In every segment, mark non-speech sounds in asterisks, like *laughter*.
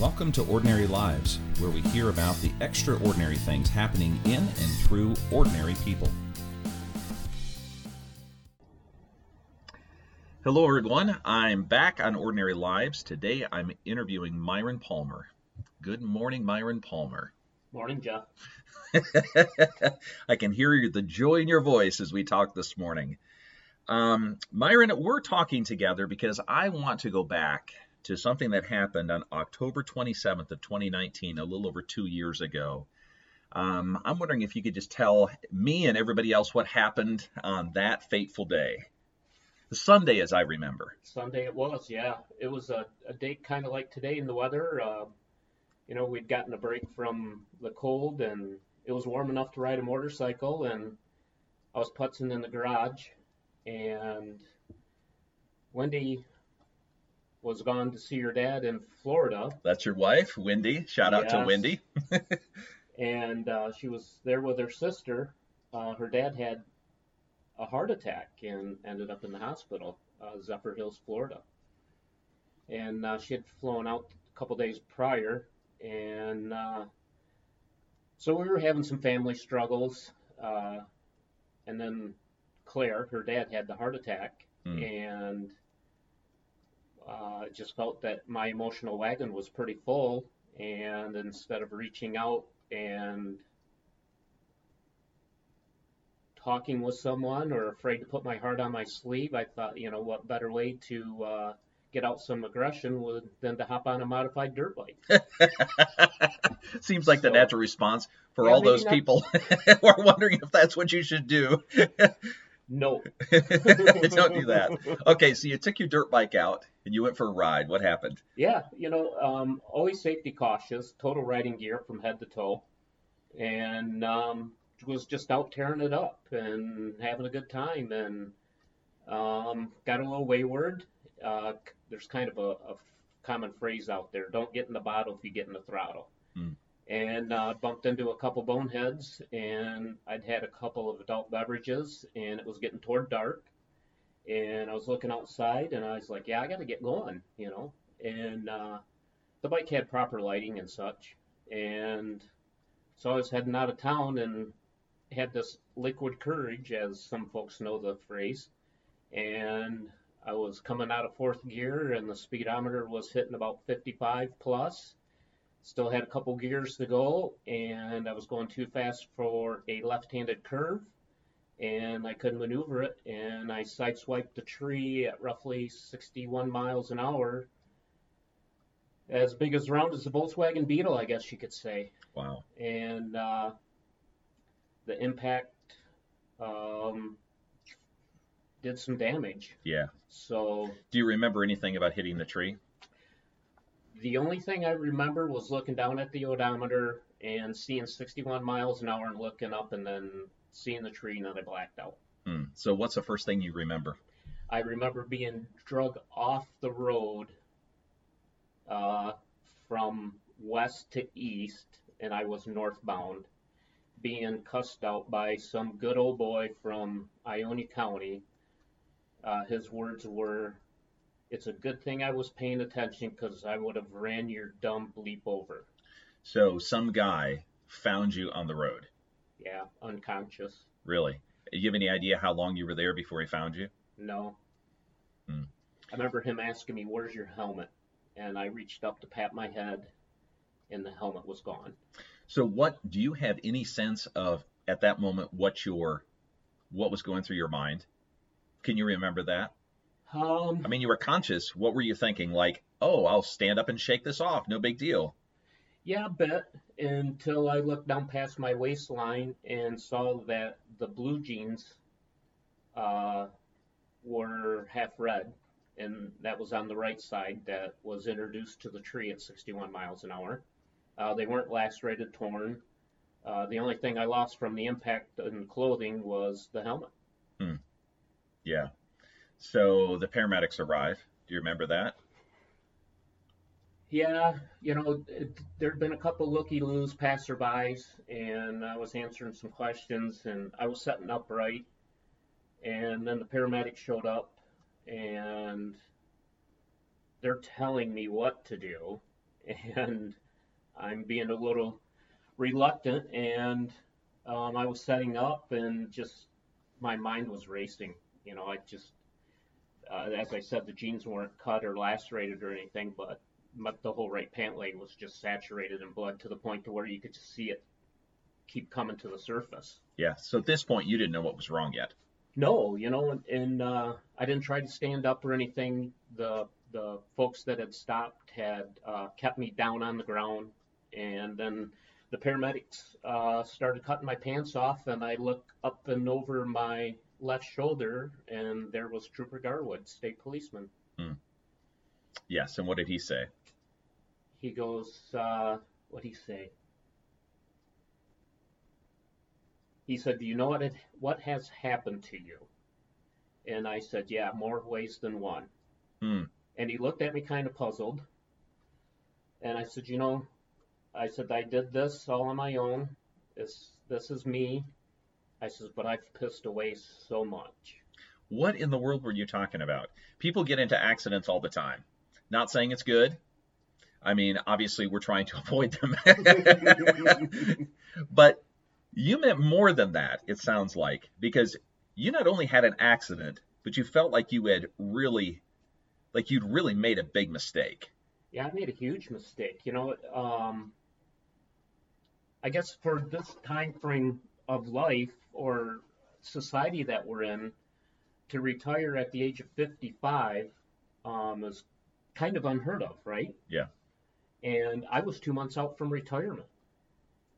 Welcome to Ordinary Lives, where we hear about the extraordinary things happening in and through ordinary people. Hello, everyone. I'm back on Ordinary Lives. Today I'm interviewing Myron Palmer. Good morning, Myron Palmer. Morning, Jeff. *laughs* I can hear the joy in your voice as we talk this morning. Um, Myron, we're talking together because I want to go back to something that happened on October 27th of 2019, a little over two years ago. Um, I'm wondering if you could just tell me and everybody else what happened on that fateful day. Sunday, as I remember. Sunday it was, yeah. It was a, a day kind of like today in the weather. Uh, you know, we'd gotten a break from the cold and it was warm enough to ride a motorcycle and I was putzing in the garage and Wendy was gone to see her dad in Florida. That's your wife, Wendy. Shout out yes. to Wendy. *laughs* and uh, she was there with her sister. Uh, her dad had a heart attack and ended up in the hospital, uh, Zephyrhills, Florida. And uh, she had flown out a couple days prior, and uh, so we were having some family struggles. Uh, and then Claire, her dad, had the heart attack, mm. and uh, just felt that my emotional wagon was pretty full, and instead of reaching out and talking with someone or afraid to put my heart on my sleeve, I thought, you know, what better way to uh, get out some aggression would, than to hop on a modified dirt bike. *laughs* Seems like so, the natural response for yeah, all those people *laughs* who are wondering if that's what you should do. *laughs* No. *laughs* Don't do that. Okay, so you took your dirt bike out and you went for a ride. What happened? Yeah, you know, um, always safety cautious, total riding gear from head to toe, and um, was just out tearing it up and having a good time, and um, got a little wayward. Uh, there's kind of a, a, common phrase out there: "Don't get in the bottle if you get in the throttle." Hmm and uh, bumped into a couple boneheads and I'd had a couple of adult beverages and it was getting toward dark. And I was looking outside and I was like, yeah, I got to get going, you know. And uh, the bike had proper lighting and such, and so I was heading out of town and had this liquid courage, as some folks know the phrase, and I was coming out of fourth gear and the speedometer was hitting about 55 plus Still had a couple gears to go, and I was going too fast for a left-handed curve, and I couldn't maneuver it, and I sideswiped the tree at roughly 61 miles an hour, as big as round as a Volkswagen Beetle, I guess you could say. Wow. And uh, the impact um, did some damage. Yeah. So. Do you remember anything about hitting the tree? The only thing I remember was looking down at the odometer and seeing 61 miles an hour and looking up and then seeing the tree and then I blacked out. Hmm. So what's the first thing you remember? I remember being drug off the road uh, from west to east, and I was northbound, being cussed out by some good old boy from Ionia County. Uh, his words were, it's a good thing I was paying attention because I would have ran your dumb bleep over. So some guy found you on the road. Yeah, unconscious. Really? Do you have any idea how long you were there before he found you? No. Hmm. I remember him asking me, "Where's your helmet?" And I reached up to pat my head, and the helmet was gone. So, what do you have any sense of at that moment what your what was going through your mind? Can you remember that? Um, I mean, you were conscious. What were you thinking? Like, oh, I'll stand up and shake this off. No big deal. Yeah, a bit until I looked down past my waistline and saw that the blue jeans uh, were half red, and that was on the right side that was introduced to the tree at 61 miles an hour. Uh, they weren't lacerated, torn. Uh, the only thing I lost from the impact in clothing was the helmet. Hmm. Yeah. So the paramedics arrive. Do you remember that? Yeah, you know, there had been a couple looky loos passerbys, and I was answering some questions, and I was setting up right, and then the paramedics showed up, and they're telling me what to do, and I'm being a little reluctant, and um, I was setting up, and just my mind was racing. You know, I just, uh, as I said, the jeans weren't cut or lacerated or anything, but the whole right pant leg was just saturated in blood to the point to where you could just see it keep coming to the surface. Yeah. So at this point, you didn't know what was wrong yet. No, you know, and, and uh, I didn't try to stand up or anything. The the folks that had stopped had uh, kept me down on the ground, and then the paramedics uh, started cutting my pants off, and I look up and over my left shoulder, and there was Trooper Garwood, state policeman. Yes. And what did he say? He goes, uh, what would he say? He said, "Do you know what it, what has happened to you?" And I said, "Yeah, more ways than one." Hmm. And he looked at me kind of puzzled. And I said, "You know, I said I did this all on my own. This this is me." I says, "But I've pissed away so much." What in the world were you talking about? People get into accidents all the time. Not saying it's good. I mean, obviously, we're trying to *laughs* avoid them. *laughs* but you meant more than that, it sounds like, because you not only had an accident, but you felt like you had really, like you'd really made a big mistake. Yeah, I made a huge mistake. You know, um, I guess for this time frame of life or society that we're in, to retire at the age of 55 um, is kind of unheard of, right? Yeah. And I was two months out from retirement.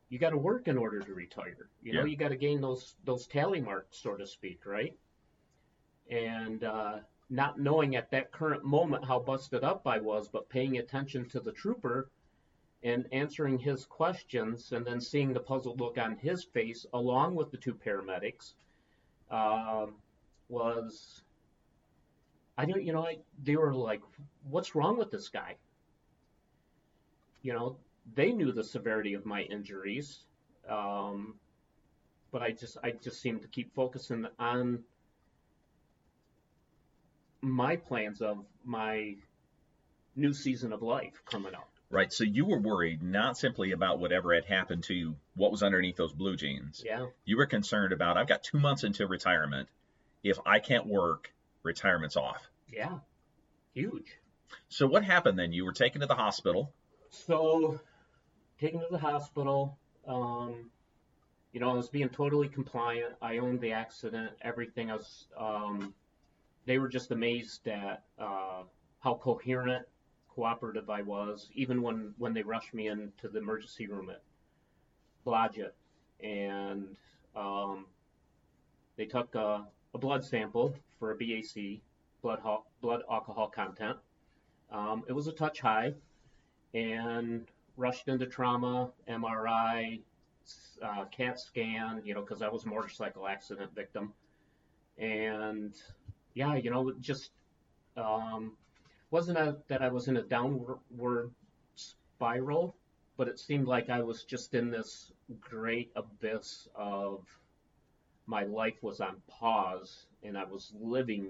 You got to work in order to retire. You know, Yeah. you got to gain those those tally marks, so to speak, right? And uh, not knowing at that current moment how busted up I was, but paying attention to the trooper and answering his questions, and then seeing the puzzled look on his face, along with the two paramedics, um, was I don't, you know, I, they were like, "What's wrong with this guy?" You know, they knew the severity of my injuries, um, but I just, I just seemed to keep focusing on my plans of my new season of life coming up. Right. So you were worried not simply about whatever had happened to you, what was underneath those blue jeans. Yeah, You were concerned about, I've got two months into retirement. If I can't work, retirement's off. yeah, huge. So what happened then? You were taken to the hospital. So, taken to the hospital. Um, you know, I was being totally compliant. I owned the accident, everything. I was. Um, they were just amazed at uh, how coherent, cooperative I was, even when when they rushed me into the emergency room at Blodgett, and um, they took a, a blood sample for a BAC, blood blood alcohol content. Um, it was a touch high and rushed into trauma, MRI, uh, CAT scan, you know, because I was a motorcycle accident victim. And yeah, you know, just um, wasn't a, that I was in a downward spiral, but it seemed like I was just in this great abyss of my life was on pause and I was living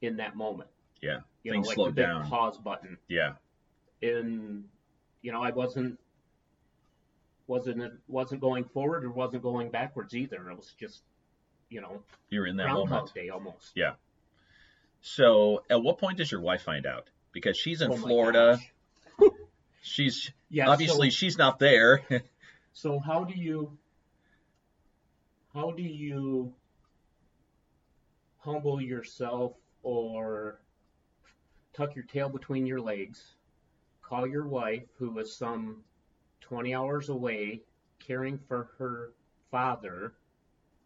in that moment. Yeah. You know, like slowed the big down. pause button Yeah. and you know I wasn't wasn't wasn't going forward or wasn't going backwards either. It was just you know You're in that moment. Day almost. So at what point does your wife find out? Because she's in Oh Florida. *laughs* She's *laughs* Yeah. obviously So, she's not there. *laughs* so how do you how do you humble yourself or tuck your tail between your legs, call your wife who is some 20 hours away caring for her father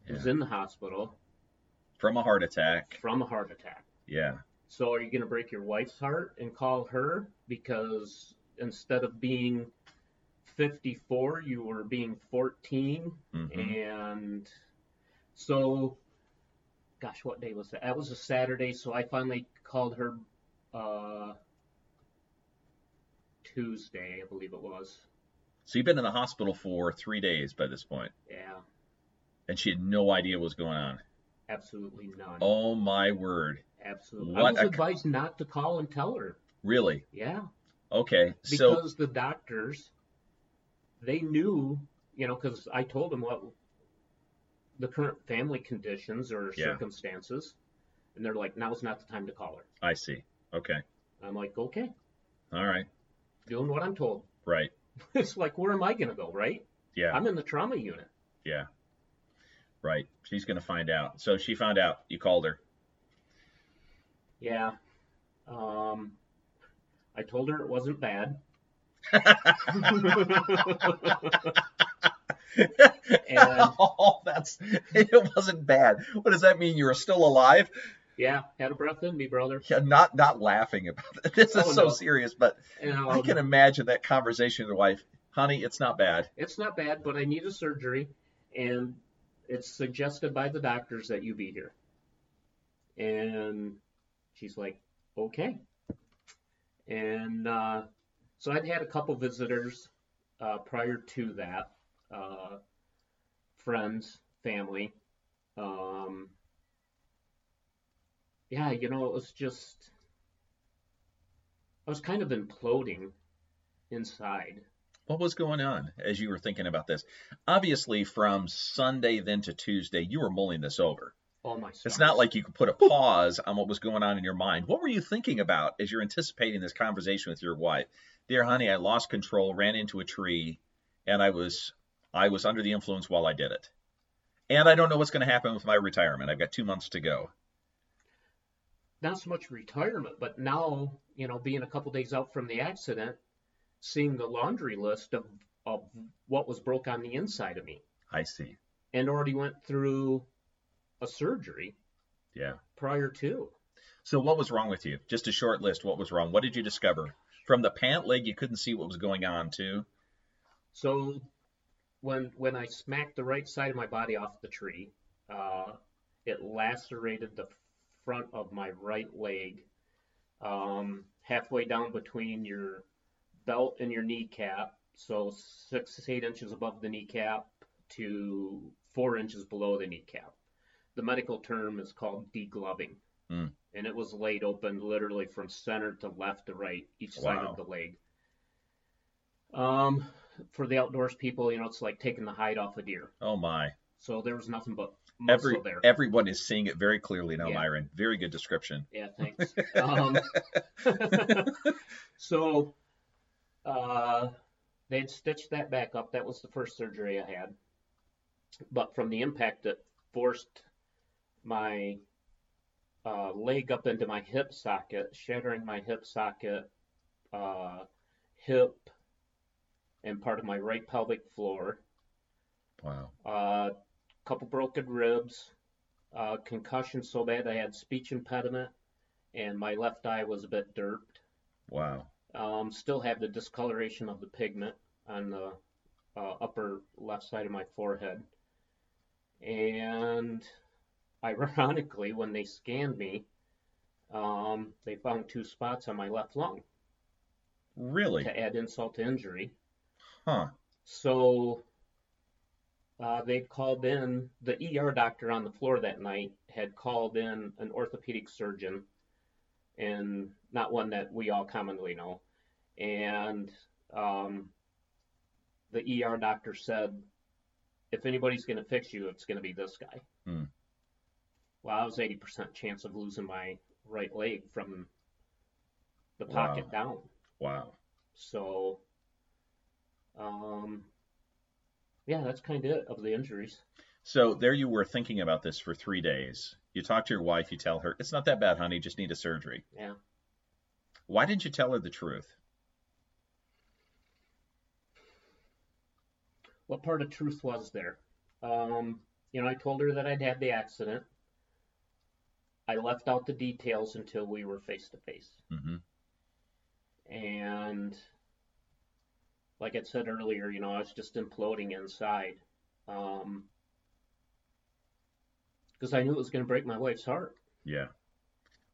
who's in the hospital From a heart attack. from a heart attack. Yeah. So are you going to break your wife's heart and call her because instead of being 54, you were being 14? hmm And so, gosh, what day was that? That was a Saturday. So I finally called her uh, Tuesday, I believe it was. So you've been in the hospital for three days by this point, Yeah, and she had no idea what was going on. absolutely none. Oh my word! Absolutely. what I was advised not to call and tell her. Really? Yeah. Okay. So because the doctors they knew, you know, because I told them what the current family conditions or Yeah. circumstances, and they're like, now's not the time to call her. I see. Okay. I'm like, okay, All right. doing what I'm told. Right. *laughs* it's like, where am I gonna go, right? Yeah. I'm in the trauma unit. Yeah. Right. She's going to find out. So she found out. You called her. Yeah. Um, I told her it wasn't bad. And- *laughs* oh, that's it wasn't bad. What does that mean? You were still alive? yeah, had a breath in me, brother. Yeah, not not laughing about it. This is Oh, so no. serious, but Um, I can imagine that conversation with your wife. Honey, it's not bad. It's not bad, but I need a surgery, and it's suggested by the doctors that you be here. And she's like, okay. And uh, so I'd had a couple visitors uh, prior to that, uh, friends, family. Um, yeah, you know, it was just, I was kind of imploding inside. What was going on as you were thinking about this? Obviously, from Sunday then to Tuesday, you were mulling this over. All my It's not like you could put a pause on what was going on in your mind. What were you thinking about as you're anticipating this conversation with your wife? Dear honey, I lost control, ran into a tree, and I was I was under the influence while I did it. And I don't know what's going to happen with my retirement. I've got 2 months to go. not so much retirement, but now, you know, being a couple days out from the accident, seeing the laundry list of, of what was broke on the inside of me I see. and already went through a surgery Yeah. prior to. So what was wrong with you? Just a short list. What was wrong? What did you discover? From the pant leg, you couldn't see what was going on too. So when when I smacked the right side of my body off the tree, uh, it lacerated the front of my right leg, um, halfway down between your belt and your kneecap. So six to eight inches above the kneecap to four inches below the kneecap. The medical term is called degloving. Hmm. And it was laid open literally from center to left to right, each side Wow. of the leg. Um, for the outdoors people, you know, it's like taking the hide off a deer. Oh my. So there was nothing but muscle Every there. everyone is seeing it very clearly now, Yeah. Myron. Very good description. Yeah, thanks. *laughs* um, *laughs* so uh, they'd stitched that back up. That was the first surgery I had. But from the impact, that forced my uh, leg up into my hip socket, shattering my hip socket, uh, hip, and part of my right pelvic floor. Wow. Uh, couple broken ribs, uh, concussion so bad I had speech impediment, and my left eye was a bit derped. Wow. Um, still have the discoloration of the pigment on the uh, upper left side of my forehead. And ironically, when they scanned me, um, they found two spots on my left lung Really? to add insult to injury. Huh. So uh, they called in the ER doctor on the floor that night had called in an orthopedic surgeon, and not one that we all commonly know. And um, the ER doctor said, if anybody's going to fix you, it's going to be this guy. Hmm. Well, I was 80% chance of losing my right leg from the pocket Wow. down. Wow. So, um, yeah, that's kind of it of the injuries. So there you were thinking about this for three days. You talk to your wife, you tell her, it's not that bad, honey, just need a surgery. Yeah. Why didn't you tell her the truth? What part of truth was there? Um, you know, I told her that I'd had the accident. I left out the details until we were face to face. And like I said earlier, you know, I was just imploding inside. Um, because I knew it was going to break my wife's heart. Yeah.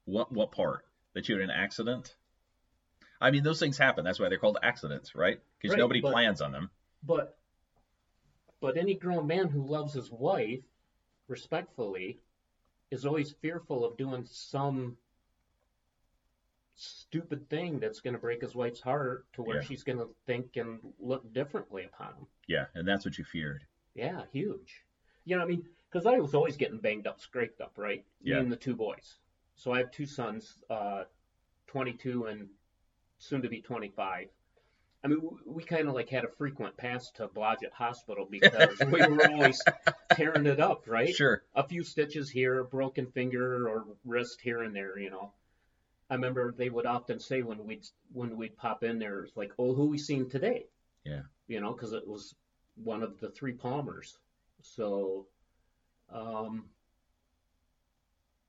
What what part? That you had an accident? I mean, those things happen. That's why they're called accidents, right? Because Right, nobody but- plans on them. But but any grown man who loves his wife respectfully is always fearful of doing some stupid thing that's going to break his wife's heart to where Yeah. she's going to think and look differently upon him. Yeah, and that's what you feared. Yeah, huge. You know, what I mean, because I was always getting banged up, scraped up, right? Yeah. Me and the two boys. So I have two sons, uh, 22 and soon to be 25. I mean, we kind of like had a frequent pass to Blodgett Hospital because we were *laughs* always tearing it up, right? Sure. a few stitches here, a broken finger or wrist here and there, you know. I remember they would often say when we'd when we'd pop in there, it's like, "Oh, who we seen today?" Yeah. You know, because it was one of the three Palmers. So, um,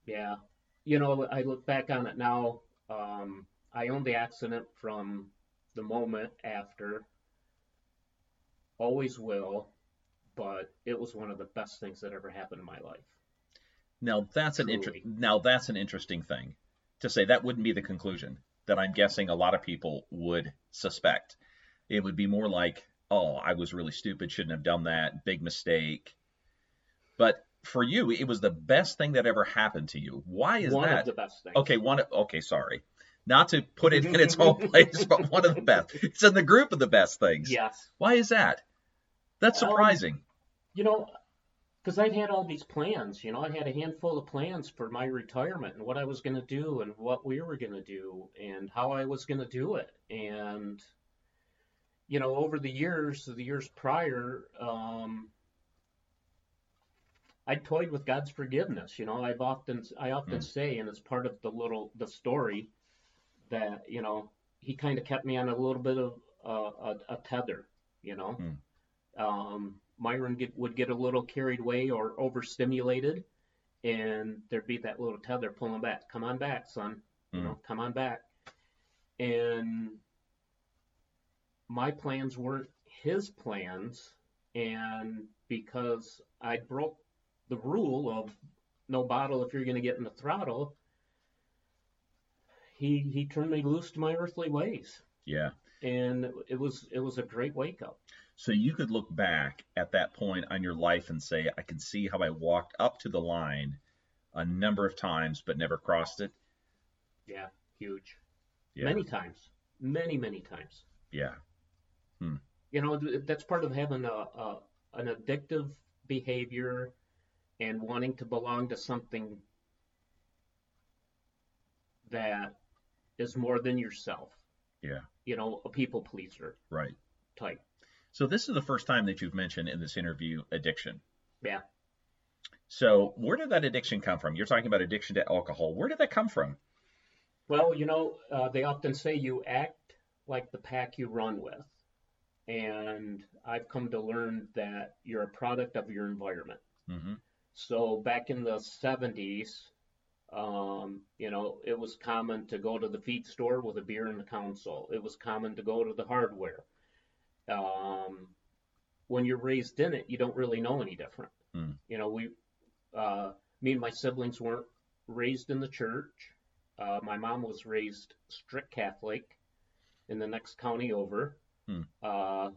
yeah, you know, I look back on it now. Um, I own the accident from the moment after. Always will, but it was one of the best things that ever happened in my life. Now that's an inter- now that's an interesting thing to say. That wouldn't be the conclusion that I'm guessing a lot of people would suspect. It would be more like, "Oh, I was really stupid, shouldn't have done that, big mistake." But for you, it was the best thing that ever happened to you. Why is one that? of the best things. Okay, one. Okay, sorry. Not to put it in its own place, but one of the best. It's in the group of the best things. Yes. Why is that? That's Um, surprising. You know, because I'd had all these plans. You know, I had a handful of plans for my retirement and what I was going to do and what we were going to do and how I was going to do it. And, you know, over the years, the years prior, um, I toyed with God's forgiveness. You know, I've often, I often Mm. say, and it's part of the little, the story that, you know, he kind of kept me on a little bit of uh, a, a tether, you know. Mm. Um, Myron get, would get a little carried away or overstimulated, and there'd be that little tether pulling back. Come on back, son. You Mm. know, come on back. And my plans weren't his plans, and because I broke the rule of no bottle if you're going to get in the throttle, he he turned me loose to my earthly ways, Yeah. and it was it was a great wake up. So you could look back at that point on your life and say, I can see how I walked up to the line a number of times but never crossed it. Yeah, huge. Yeah. Many times, many many times. Yeah. Hmm. You know, that's part of having a, a an addictive behavior and wanting to belong to something that is more than yourself. Yeah. You know, a people pleaser Right. type. So this is the first time that you've mentioned in this interview addiction. Yeah. So where did that addiction come from? You're talking about addiction to alcohol. Where did that come from? Well, you know, uh, they often say you act like the pack you run with. And I've come to learn that you're a product of your environment. Mm-hmm. So back in the 70s, um, you know, it was common to go to the feed store with a beer in the console. It was common to go to the hardware. Um, when you're raised in it, you don't really know any different. Hmm. You know, we, uh, me and my siblings weren't raised in the church. Uh, my mom was raised strict Catholic in the next county over. Hmm. Uh,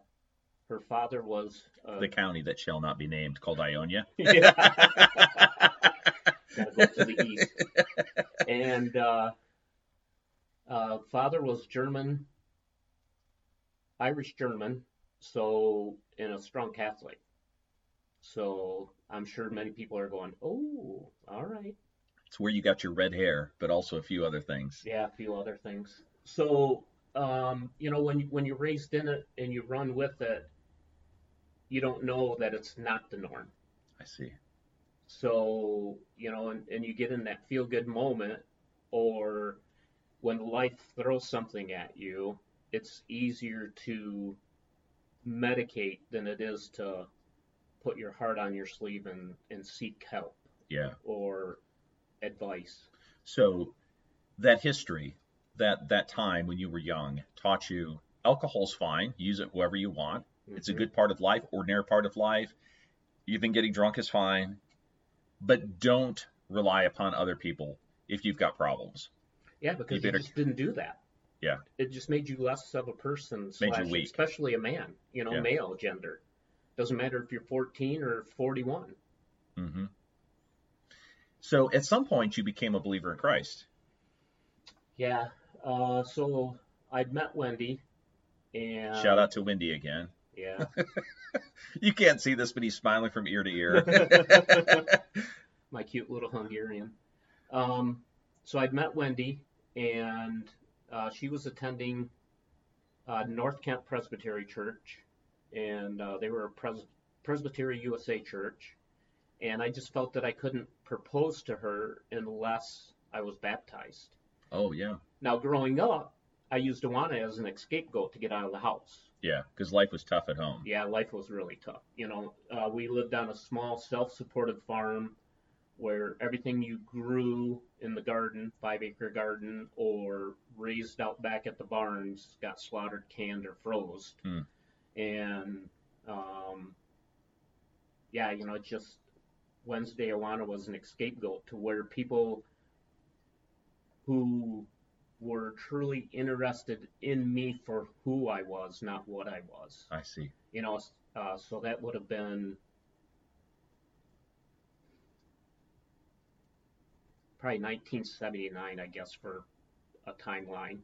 her father was uh, The county that shall not be named, called Ionia. *laughs* yeah. *laughs* Gotta go to the east. And uh, uh, father was German, Irish German, so in a strong Catholic. So I'm sure many people are going, oh, all right. It's where you got your red hair, but also a few other things. Yeah, a few other things. So, um, you know, when when you're raised in it and you run with it, you don't know that it's not the norm. I see. So, you know, and, and you get in that feel good moment, or when life throws something at you, it's easier to medicate than it is to put your heart on your sleeve and, and seek help Yeah. or advice. So that history, that that time when you were young, taught you alcohol's fine. Use it whoever you want. It's a Mhm. good part of life, ordinary part of life. Even getting drunk is fine. But don't rely upon other people if you've got problems. Yeah, because you, better- just didn't do that. Yeah. It just made you less of a person, Made you slash, weak. especially a man, you know, Yeah. male gender. Doesn't matter if you're 14 or 41. Mm-hmm. So at some point you became a believer in Christ. Yeah. Uh, so I'd met Wendy, and Shout out to Wendy again. Yeah. *laughs* *laughs* You can't see this, but he's smiling from ear to ear. *laughs* my cute little Hungarian. Um, so I'd met Wendy, and uh, she was attending uh, North Kent Presbyterian Church, and uh, they were a Pres- Presbytery USA church. And I just felt that I couldn't propose to her unless I was baptized. oh yeah, Now, growing up, I used Awana as an scapegoat to get out of the house. Yeah, because life was tough at home. Yeah, life was really tough. You know, uh, we lived on a small, self-supported farm where everything you grew in the garden, five-acre garden, or raised out back at the barns, got slaughtered, canned, or froze. Hmm. And um, yeah, you know, just Wednesday Awana was an scapegoat to where people who were truly interested in me for who I was, not what I was I see. you know, uh, so that would have been probably 1979, I guess, for a timeline.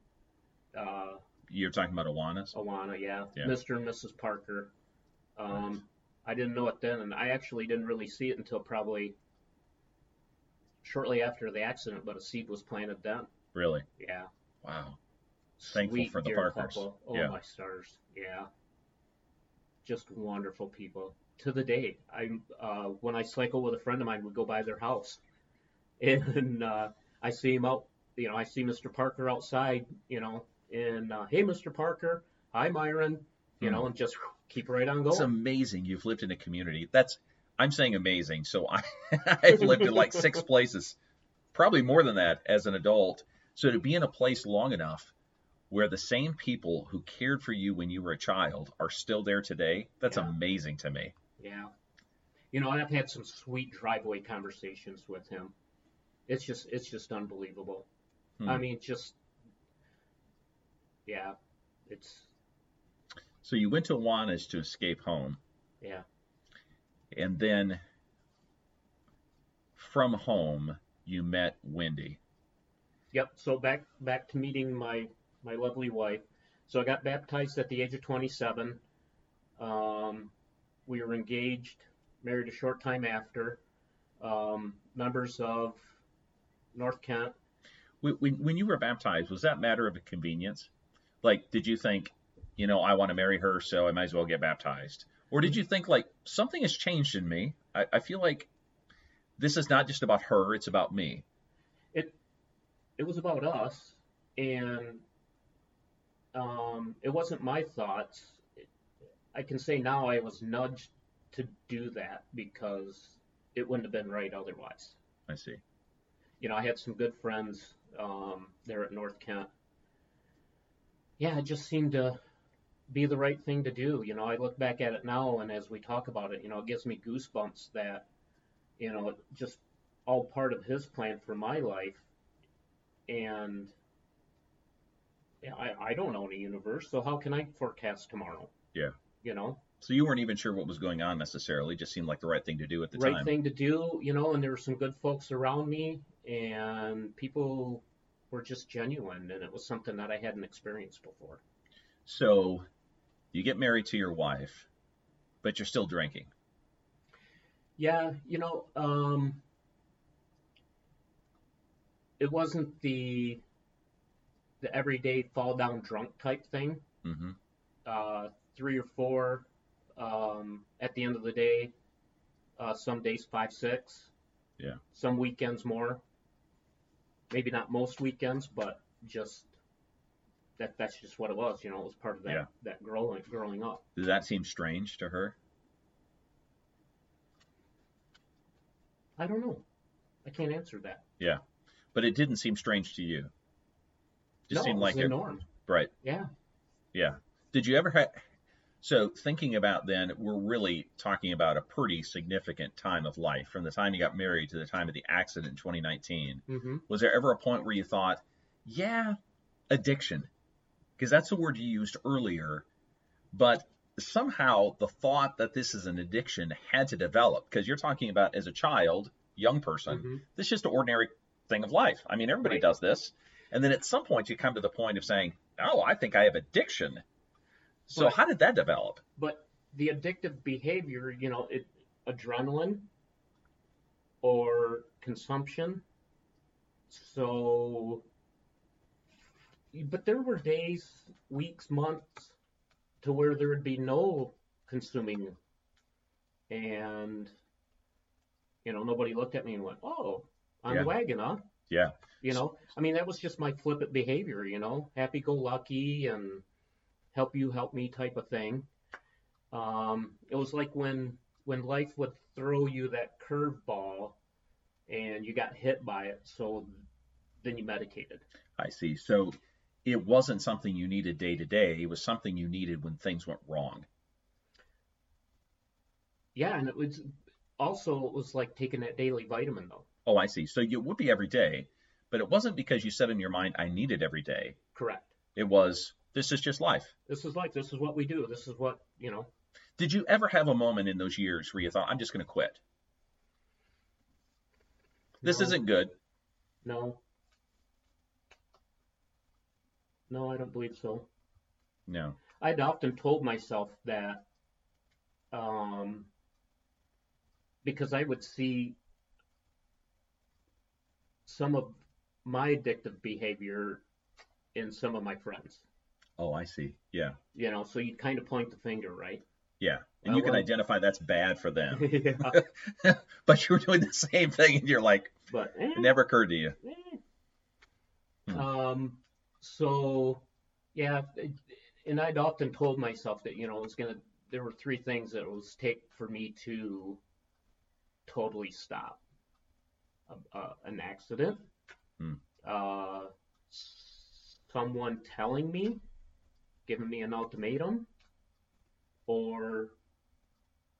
Uh, You're talking about Awanas? Awana, yeah. Yeah. Mr. and Mrs. Parker. Um, I didn't know it then, and I actually didn't really see it until probably shortly after the accident, but a seed was planted then. Really? Yeah. Wow. Thankful Sweet for the dear Parkers. couple. Oh Yeah. my stars. Yeah. Just wonderful people. To the day, I uh, when I cycle with a friend of mine, we go by their house, *laughs* and uh, I see him out. You know, I see Mr. Parker outside. You know, and uh, hey, Mr. Parker, hi, Myron. You Hmm. know, and just *laughs* keep right on going. It's going. amazing you've lived in a community. That's I'm saying amazing. So *laughs* I I've lived in like six places, probably more than that as an adult. So to be in a place long enough where the same people who cared for you when you were a child are still there today, that's Yeah. amazing to me. Yeah. You know, I've had some sweet driveway conversations with him. It's just it's just unbelievable. Hmm. I mean, just yeah, it's So you went to Awanas to escape home, yeah. and then from home you met Wendy. Yep. So back back to meeting my my lovely wife. So I got baptized at the age of 27. Um, we were engaged, married a short time after. Um, members of North Kent. When, when when you were baptized, was that matter of a convenience? Like, did you think, you know, I want to marry her, so I might as well get baptized? Or did you think, like, something has changed in me? I, I feel like this is not just about her, it's about me. It was about us, and um, it wasn't my thoughts. I can say now I was nudged to do that because it wouldn't have been right otherwise. I see. you know, I had some good friends um, there at North Kent. Yeah, it just seemed to be the right thing to do. You know, I look back at it now, and as we talk about it, you know, it gives me goosebumps that, you know, it just all part of his plan for my life. And I, I don't own a universe, so how can I forecast tomorrow? Yeah. You know, So you weren't even sure what was going on necessarily, just seemed like the right thing to do at the right time. thing to do, you know, and there were some good folks around me, and people were just genuine, and it was something that I hadn't experienced before. So you get married to your wife, but you're still drinking. Yeah, you know, um, it wasn't the the everyday fall down drunk type thing. hmm Uh, three or four um, at the end of the day. Uh, some days five, six. Yeah. Some weekends more. Maybe not most weekends, but just that that's just what it was. You know, it was part of that Yeah. that growing growing up. Does that seem strange to her? I don't know. I can't answer that. But it didn't seem strange to you. It Just no, seemed it like was the it. norm. Right. Yeah. Yeah. Did you ever have? So thinking about then, we're really talking about a pretty significant time of life from the time you got married to the time of the accident in 2019. Mm-hmm. Was there ever a point where you thought, yeah, addiction? Because that's the word you used earlier. But somehow the thought that this is an addiction had to develop because you're talking about as a child, young person, Mhm. this is just an ordinary thing of life. I mean, everybody Right. does this. And then at some point you come to the point of saying, "Oh, I think I have addiction." So But- how did that develop? But the addictive behavior, you know, it adrenaline or consumption. So, but there were days, weeks, months to where there would be no consuming, and you know, nobody looked at me and went, "Oh, on Yeah. the wagon, huh?" Yeah. You know, I mean, that was just my flippant behavior, you know, happy go lucky and help you, help me type of thing. Um, it was like when when life would throw you that curveball and you got hit by it, so then you medicated. I see. So it wasn't something you needed day to day. It was something you needed when things went wrong. Yeah, and it was also it was like taking that daily vitamin though. Oh, I see. So it would be every day, but it wasn't because you said in your mind, I need it every day. Correct. It was, this is just life. This is like this is what we do. This is what you know. Did you ever have a moment in those years where you thought, I'm just going to quit? This No, isn't good. No. No, I don't believe so. No. I'd often told myself that um, because I would see some of my addictive behavior in some of my friends. Oh, I see. Yeah. You know, so you'd kind of point the finger, right? Yeah. And Oh, you can well. identify that's bad for them. *laughs* yeah. *laughs* but you were doing the same thing and you're like, But eh, it never occurred to you. eh. Hmm. Um, so yeah, and I'd often told myself that you know it was gonna. There were three things that it was take for me to totally stop. A, a, an accident, Hmm. uh, someone telling me, giving me an ultimatum, or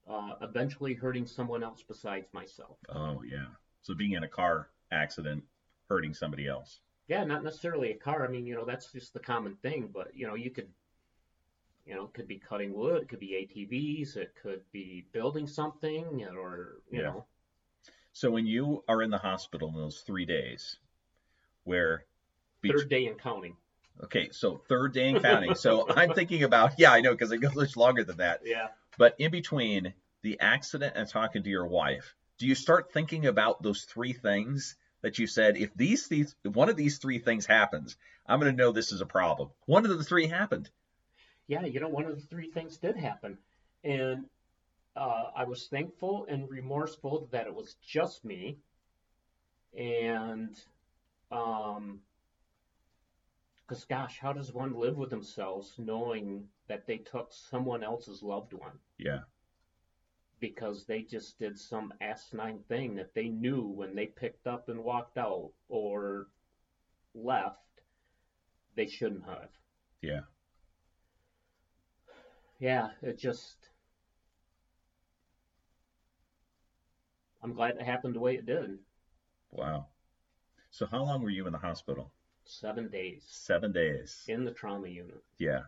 uh, eventually hurting someone else besides myself. Oh, yeah. So being in a car accident, hurting somebody else. Yeah, not necessarily a car. I mean, you know, that's just the common thing. But you know, you could, you know, it could be cutting wood, it could be ATVs, it could be building something, or you Yeah. know, So when you are in the hospital in those three days, where third day and counting. okay, so third day and *laughs* counting. so I'm thinking about *laughs* yeah, I know because it goes much longer than that. Yeah. But in between the accident and talking to your wife, do you start thinking about those three things that you said? If these these if one of these three things happens, I'm going to know this is a problem. One of the three happened. Yeah, you know, one of the three things did happen, and uh, I was thankful and remorseful that it was just me, and um, because gosh, how does one live with themselves knowing that they took someone else's loved one? Yeah. because they just did some asinine thing that they knew when they picked up and walked out or left, they shouldn't have. Yeah. Yeah, it just. I'm glad it happened the way it did. Wow. So how long were you in the hospital? Seven days Seven days. in the trauma unit. Yeah.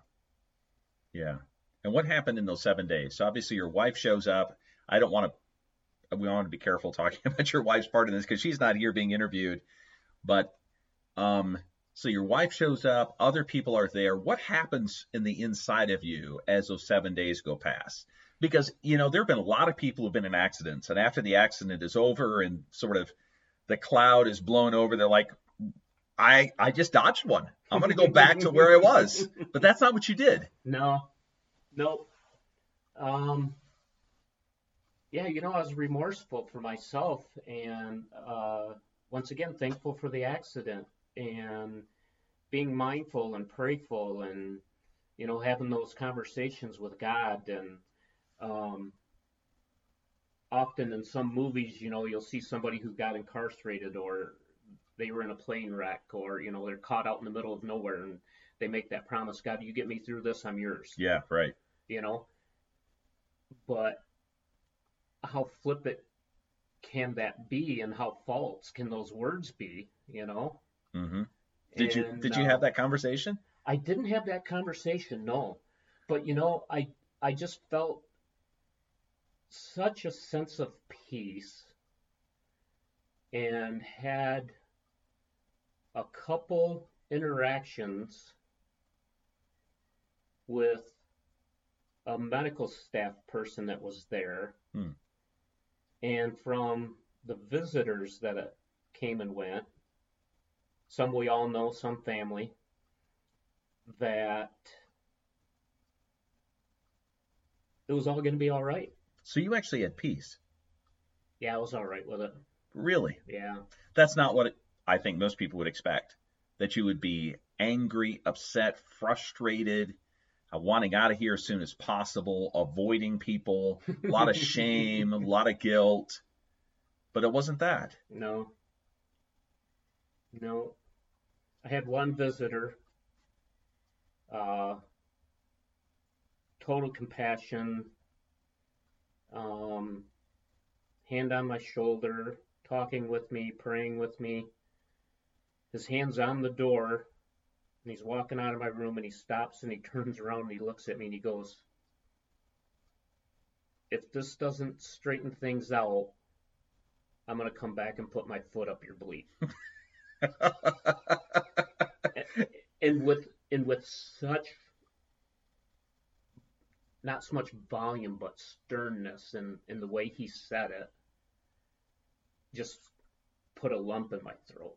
Yeah. And what happened in those seven days? So obviously your wife shows up. I don't want to, we want to be careful talking *laughs* about your wife's part in this because she's not here being interviewed. But, um, so your wife shows up, other people are there. What happens in the inside of you as those seven days go past? Because, you know, there have been a lot of people who've been in accidents, and after the accident is over and sort of the cloud is blown over, they're like, I, I just dodged one. I'm going to go back to where I was. *laughs* But that's not what you did. No, nope. Um, yeah, you know, I was remorseful for myself and uh, once again, thankful for the accident and being mindful and prayerful and, you know, having those conversations with God. And um, often in some movies, you know, you'll see somebody who got incarcerated or they were in a plane wreck or, you know, they're caught out in the middle of nowhere and they make that promise God, you get me through this, I'm yours Yeah, right. you know. But how flippant can that be, and how false can those words be, you know? Hmm Did you did you uh, have that conversation? I didn't have that conversation, no. But you know, I I just felt such a sense of peace and had a couple interactions with a medical staff person that was there, Hmm. and from the visitors that came and went, some we all know, some family, that it was all going to be all right. So you actually had peace. Yeah, I was all right with it. Really? Yeah. That's not what I think most people would expect. That you would be angry, upset, frustrated, wanting out of here as soon as possible, avoiding people, a lot of *laughs* shame, a lot of guilt. But it wasn't that. No. No. I had one visitor, uh, total compassion, um, hand on my shoulder, talking with me, praying with me. His hand's on the door, and he's walking out of my room, and he stops and he turns around and he looks at me and he goes, If this doesn't straighten things out, I'm gonna come back and put my foot up your bleep. *laughs* and with and with such not so much volume but sternness and in the way he said it just put a lump in my throat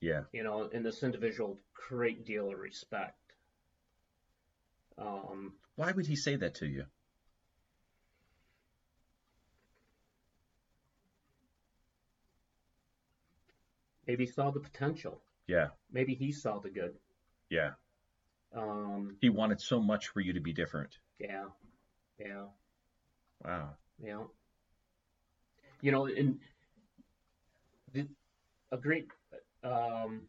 yeah. you know and this individual great deal of respect um Why would he say that to you? Maybe he saw the potential Yeah. maybe he saw the good Yeah. um He wanted so much for you to be different. yeah yeah Wow. Yeah. You know, and the, a great um,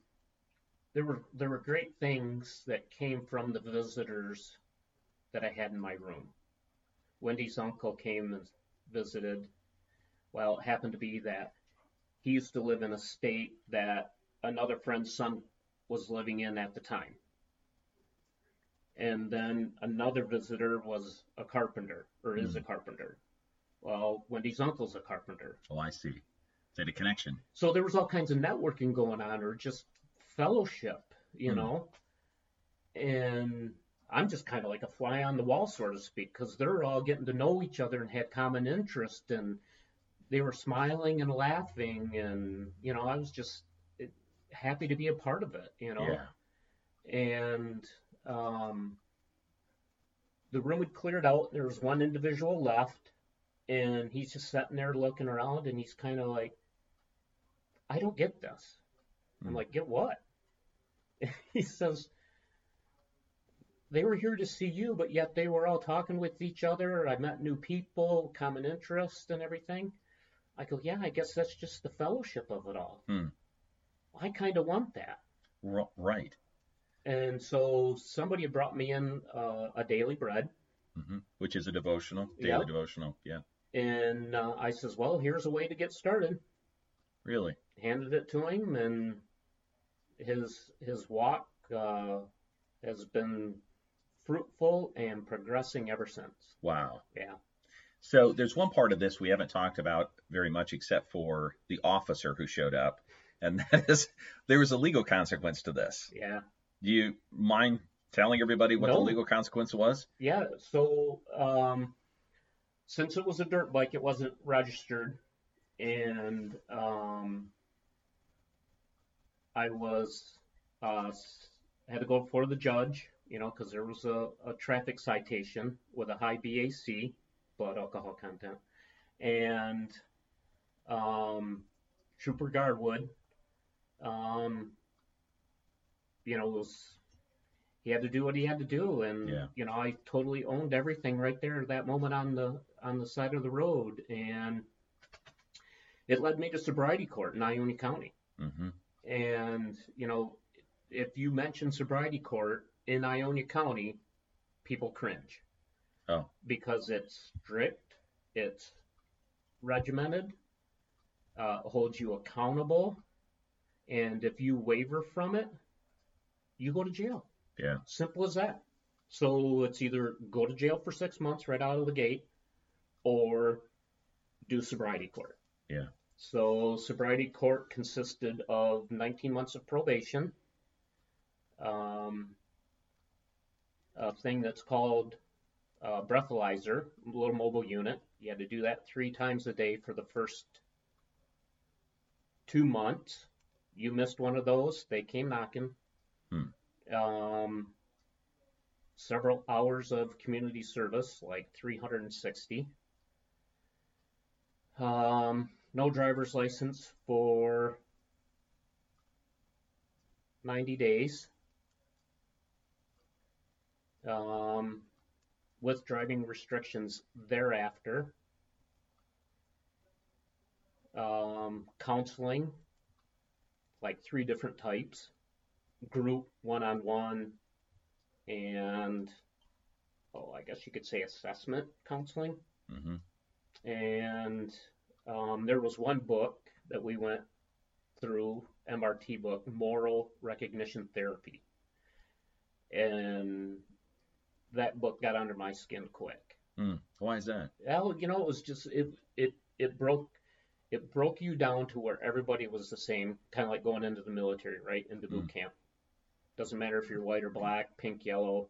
there were there were great things that came from the visitors that I had in my room. Wendy's uncle came and visited. Well, it happened to be that he used to live in a state that another friend's son was living in at the time. And then another visitor was a carpenter, or is a carpenter. Well, Wendy's uncle's a carpenter. Oh, I see. Is that a connection? So there was all kinds of networking going on, or just fellowship, you Hmm. know. And I'm just kind of like a fly on the wall, so to speak, because they're all getting to know each other and had common interest, and they were smiling and laughing, and you know, I was just happy to be a part of it, you know. Yeah. And um, the room had cleared out. There was one individual left, and he's just sitting there looking around, and he's kind of like, "I don't get this." I'm Hmm. like, "Get what?" *laughs* he says, "They were here to see you, but yet they were all talking with each other. I met new people, common interests, and everything." I go, "Yeah, I guess that's just the fellowship of it all." Hmm. I kind of want that. R- right. And so somebody brought me in uh, a daily bread, hmm Which is a devotional, daily Yep. devotional. Yeah. and uh, I says, "Well, here's a way to get started." Really. Handed it to him, and his his walk uh, has been fruitful and progressing ever since. Wow. Yeah. So there's one part of this we haven't talked about very much except for the officer who showed up. And *laughs* that is there was a legal consequence to this. Yeah. Do you mind telling everybody what the legal consequence was? Yeah. So um, since it was a dirt bike, it wasn't registered, and um, I was uh, had to go before the judge, you know, because there was a, a traffic citation with a high BAC, blood alcohol content, and um, Trooper Guardwood, um, you know, was he had to do what he had to do, and Yeah. you know, I totally owned everything right there at that moment on the on the side of the road, and it led me to sobriety court in Ionia County. hmm And, you know, if you mention sobriety court in Ionia County, people cringe. Oh. Because it's strict, it's regimented, uh, holds you accountable, and if you waver from it, you go to jail. Yeah. Simple as that. So it's either go to jail for six months right out of the gate or do sobriety court. Yeah. So sobriety court consisted of 19 months of probation, um, a thing that's called a breathalyzer, a little mobile unit. You had to do that three times a day for the first two months. You missed one of those, they came knocking. Hmm. Um, several hours of community service, like 360. Um, no driver's license for 90 days. Um, with driving restrictions thereafter. Um, counseling, like three different types group, one on one, and oh, I guess you could say assessment counseling. hmm And um, there was one book that we went through, MRT book, Moral Recognition Therapy. And that book got under my skin quick. Mm. Why is that? Well, you know, it was just it it it broke it broke you down to where everybody was the same, kind of like going into the military, right? Into boot camp. Doesn't matter if you're white or black, pink, yellow,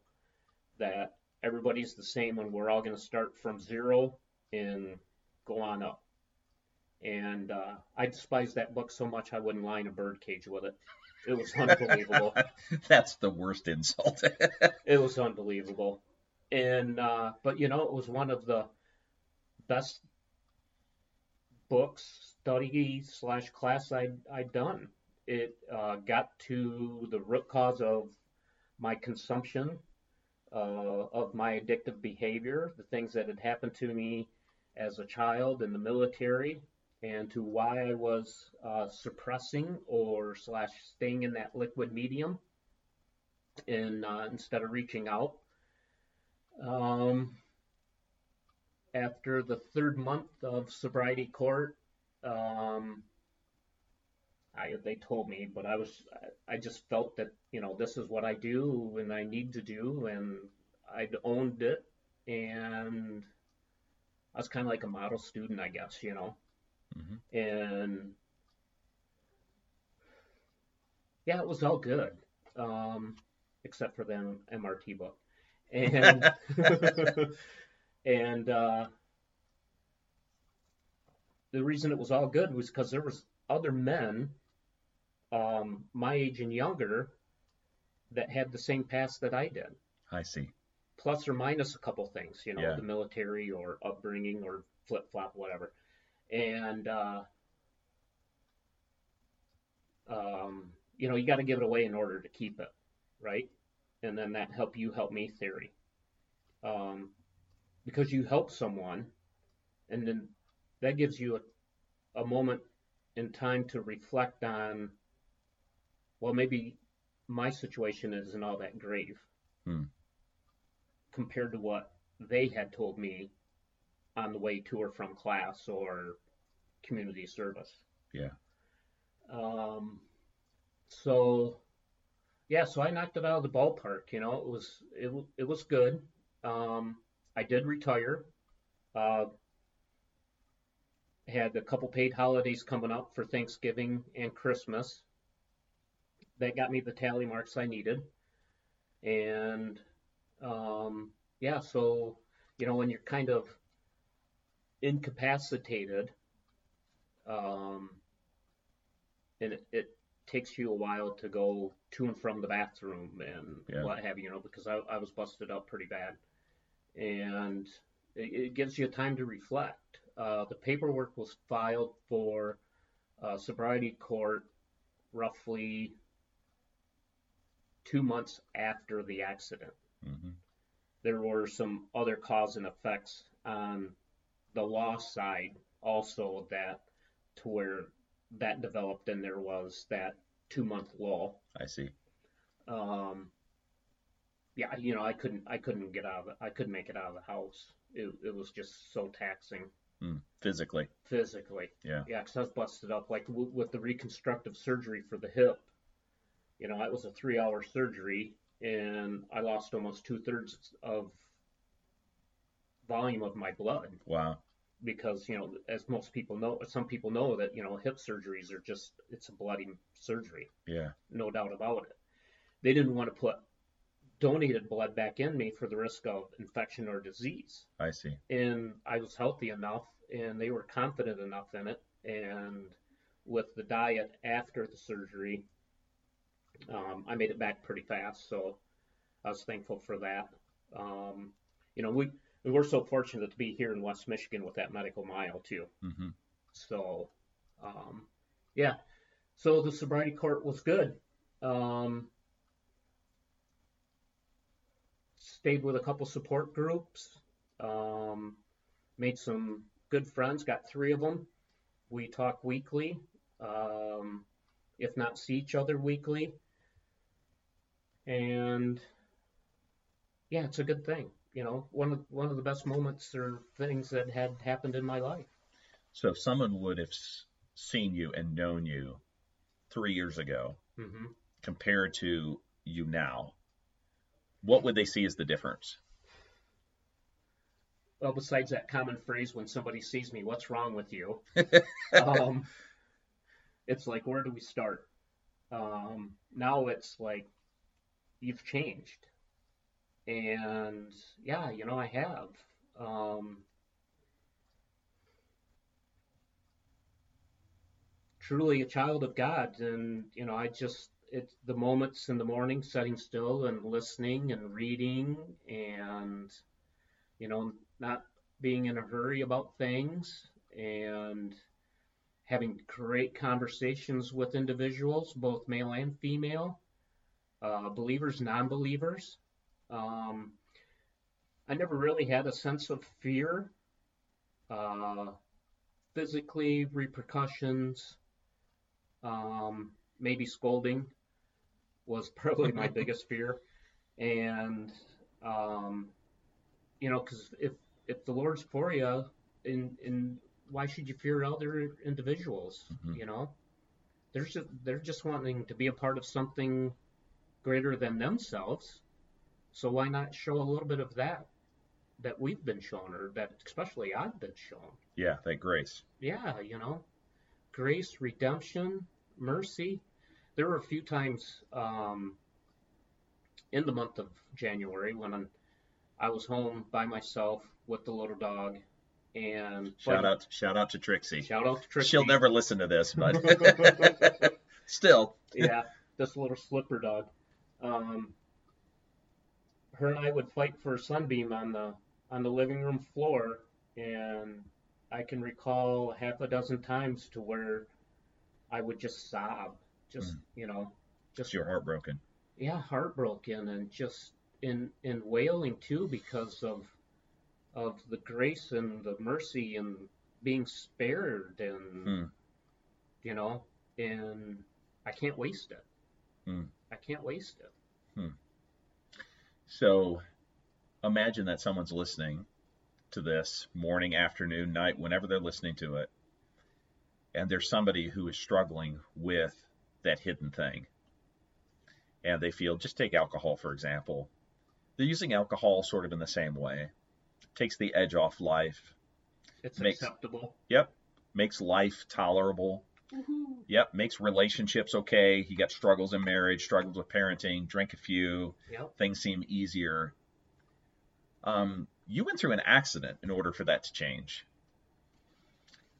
that everybody's the same and we're all going to start from zero and go on up. And uh, I despise that book so much I wouldn't line a bird cage with it. It was unbelievable. *laughs* That's the worst insult. *laughs* It was unbelievable. And uh, but you know, it was one of the best books, study slash class I'd I'd done. It uh, got to the root cause of my consumption, uh, of my addictive behavior, the things that had happened to me as a child in the military, and to why I was uh, suppressing or slash staying in that liquid medium, and uh, instead of reaching out. Um, after the third month of sobriety court, um, I, they told me, but I was, I just felt that, you know, this is what I do and I need to do, and I'd owned it, and I was kind of like a model student, I guess, you know, hmm and yeah, it was all good, um, except for the MRT book, and *laughs* and uh, the reason it was all good was because there was other men um, my age and younger that had the same past that I did, I see. plus or minus a couple things, you know, Yeah. the military or upbringing or flip flop, whatever. And uh, um, you know, you got to give it away in order to keep it, right? And then that help you help me theory, um, because you help someone, and then that gives you a, a moment in time to reflect on. Well, maybe my situation isn't all that grave Hmm. compared to what they had told me on the way to or from class or community service. Yeah. Um, so, yeah, so I knocked it out of the ballpark. You know, it was it it was good. Um, I did retire. Uh, had a couple paid holidays coming up for Thanksgiving and Christmas. That got me the tally marks I needed, and um, yeah, so you know when you're kind of incapacitated, um, and it, it takes you a while to go to and from the bathroom and Yeah. what have you, you know, because I, I was busted up pretty bad, and it, it gives you time to reflect. Uh, the paperwork was filed for uh, sobriety court roughly two months after the accident hmm there were some other cause and effects on the law side also that to where that developed and there was that two month lull. I see. Um, yeah, you know, I couldn't, I couldn't get out of it. I couldn't make it out of the house. It, it was just so taxing Mm. Physically. physically. Yeah. Yeah, because I was busted up like w- with the reconstructive surgery for the hip. You know, it was a three hour surgery and I lost almost two thirds of volume of my blood Wow. Because, you know, as most people know, some people know that, you know, hip surgeries are just, it's a bloody surgery, Yeah. no doubt about it. they didn't want to put donated blood back in me for the risk of infection or disease. I see. And I was healthy enough and they were confident enough in it. And with the diet after the surgery, um, I made it back pretty fast. So I was thankful for that. Um, you know, we, we were so fortunate to be here in West Michigan with that medical mile too. hmm So, um, yeah. So the sobriety court was good. Um, stayed with a couple support groups. Um, made some good friends. Got three of them. We talk weekly, um, if not see each other weekly. And yeah, it's a good thing. You know, one of one of the best moments or things that had happened in my life. So if someone would have seen you and known you three years ago hmm compared to you now, what would they see as the difference? well, besides that common phrase when somebody sees me, what's wrong with you? *laughs* um, it's like, where do we start? Um, now it's like, you've changed. And yeah, you know, I have. Um, truly a child of God. And, you know, I just, it's the moments in the morning sitting still and listening and reading and, you know, not being in a hurry about things and having great conversations with individuals, both male and female, uh, believers, non believers. Um, I never really had a sense of fear, uh, physically, repercussions, um, maybe scolding was *laughs* probably my *laughs* biggest fear. And, um, you know, because if, if the Lord's for you, in, in why should you fear other individuals? Mhm. You know, they're just, they're just wanting to be a part of something greater than themselves. So why not show a little bit of that that we've been shown, or that especially I've been shown? Yeah, that grace. Yeah, you know, grace, redemption, mercy. There were a few times um, in the month of January when I'm, i was home by myself with the little dog, and Shout out, shout out to Trixie. shout out to Trixie. She'll never listen to this, but *laughs* *laughs* still. yeah, this little slipper dog. Um, her and I would fight for a sunbeam on the on the living room floor, and I can recall half a dozen times to where I would just sob, just you know, just You're heartbroken. yeah, heartbroken and just in in wailing too because of of the grace and the mercy and being spared and Hmm. you know, and I can't waste it. Hmm. I can't waste it. So imagine that someone's listening to this morning, afternoon, night, whenever they're listening to it, and there's somebody who is struggling with that hidden thing. And they feel, just take alcohol, for example. They're using alcohol sort of in the same way. Takes the edge off life. It's Makes- acceptable. Yep. Makes life tolerable. Yep. Makes relationships okay. You got struggles in marriage, struggles with parenting, drink a few, Yep. things seem easier. Um, you went through an accident in order for that to change.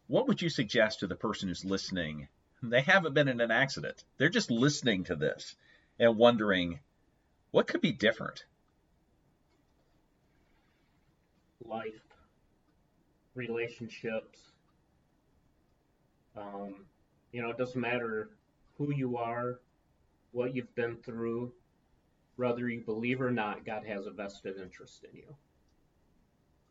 What would you suggest to the person who's listening? They haven't been in an accident. They're just listening to this and wondering what could be different. Life, relationships. Um, you know, it doesn't matter who you are, what you've been through, whether you believe or not, God has a vested interest in you.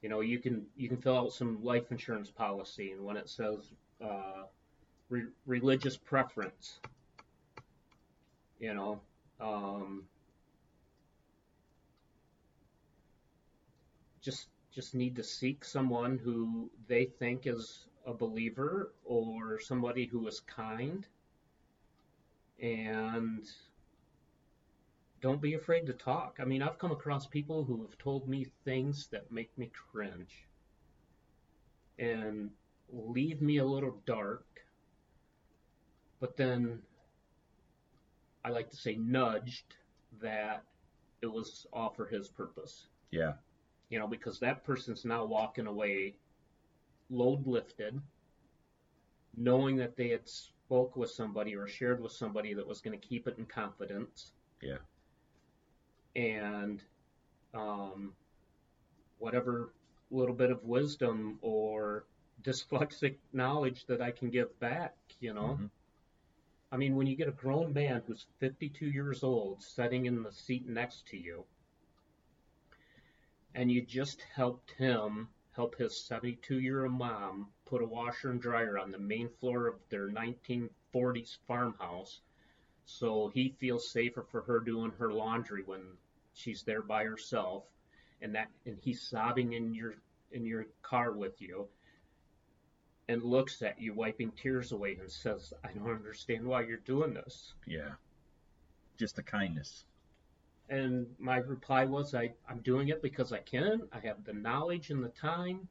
You know, you can you can fill out some life insurance policy, and when it says uh, re- religious preference, you know, um, just just need to seek someone who they think is a believer or somebody who is kind and don't be afraid to talk. I mean, I've come across people who have told me things that make me cringe and leave me a little dark, but then I like to say nudged that it was all for his purpose. Yeah. You know, because that person's now walking away load lifted, knowing that they had spoke with somebody or shared with somebody that was going to keep it in confidence. Yeah. And um, whatever little bit of wisdom or dyslexic knowledge that I can give back, you know. Mhm. I mean, when you get a grown man who's 52 years old sitting in the seat next to you, and you just helped him help his 72 year old mom put a washer and dryer on the main floor of their 1940s farmhouse so he feels safer for her doing her laundry when she's there by herself and that and he's sobbing in your in your car with you and looks at you wiping tears away and says i don't understand why you're doing this Yeah. Just the kindness. And my reply was I, i'm doing it because i can i have the knowledge and the time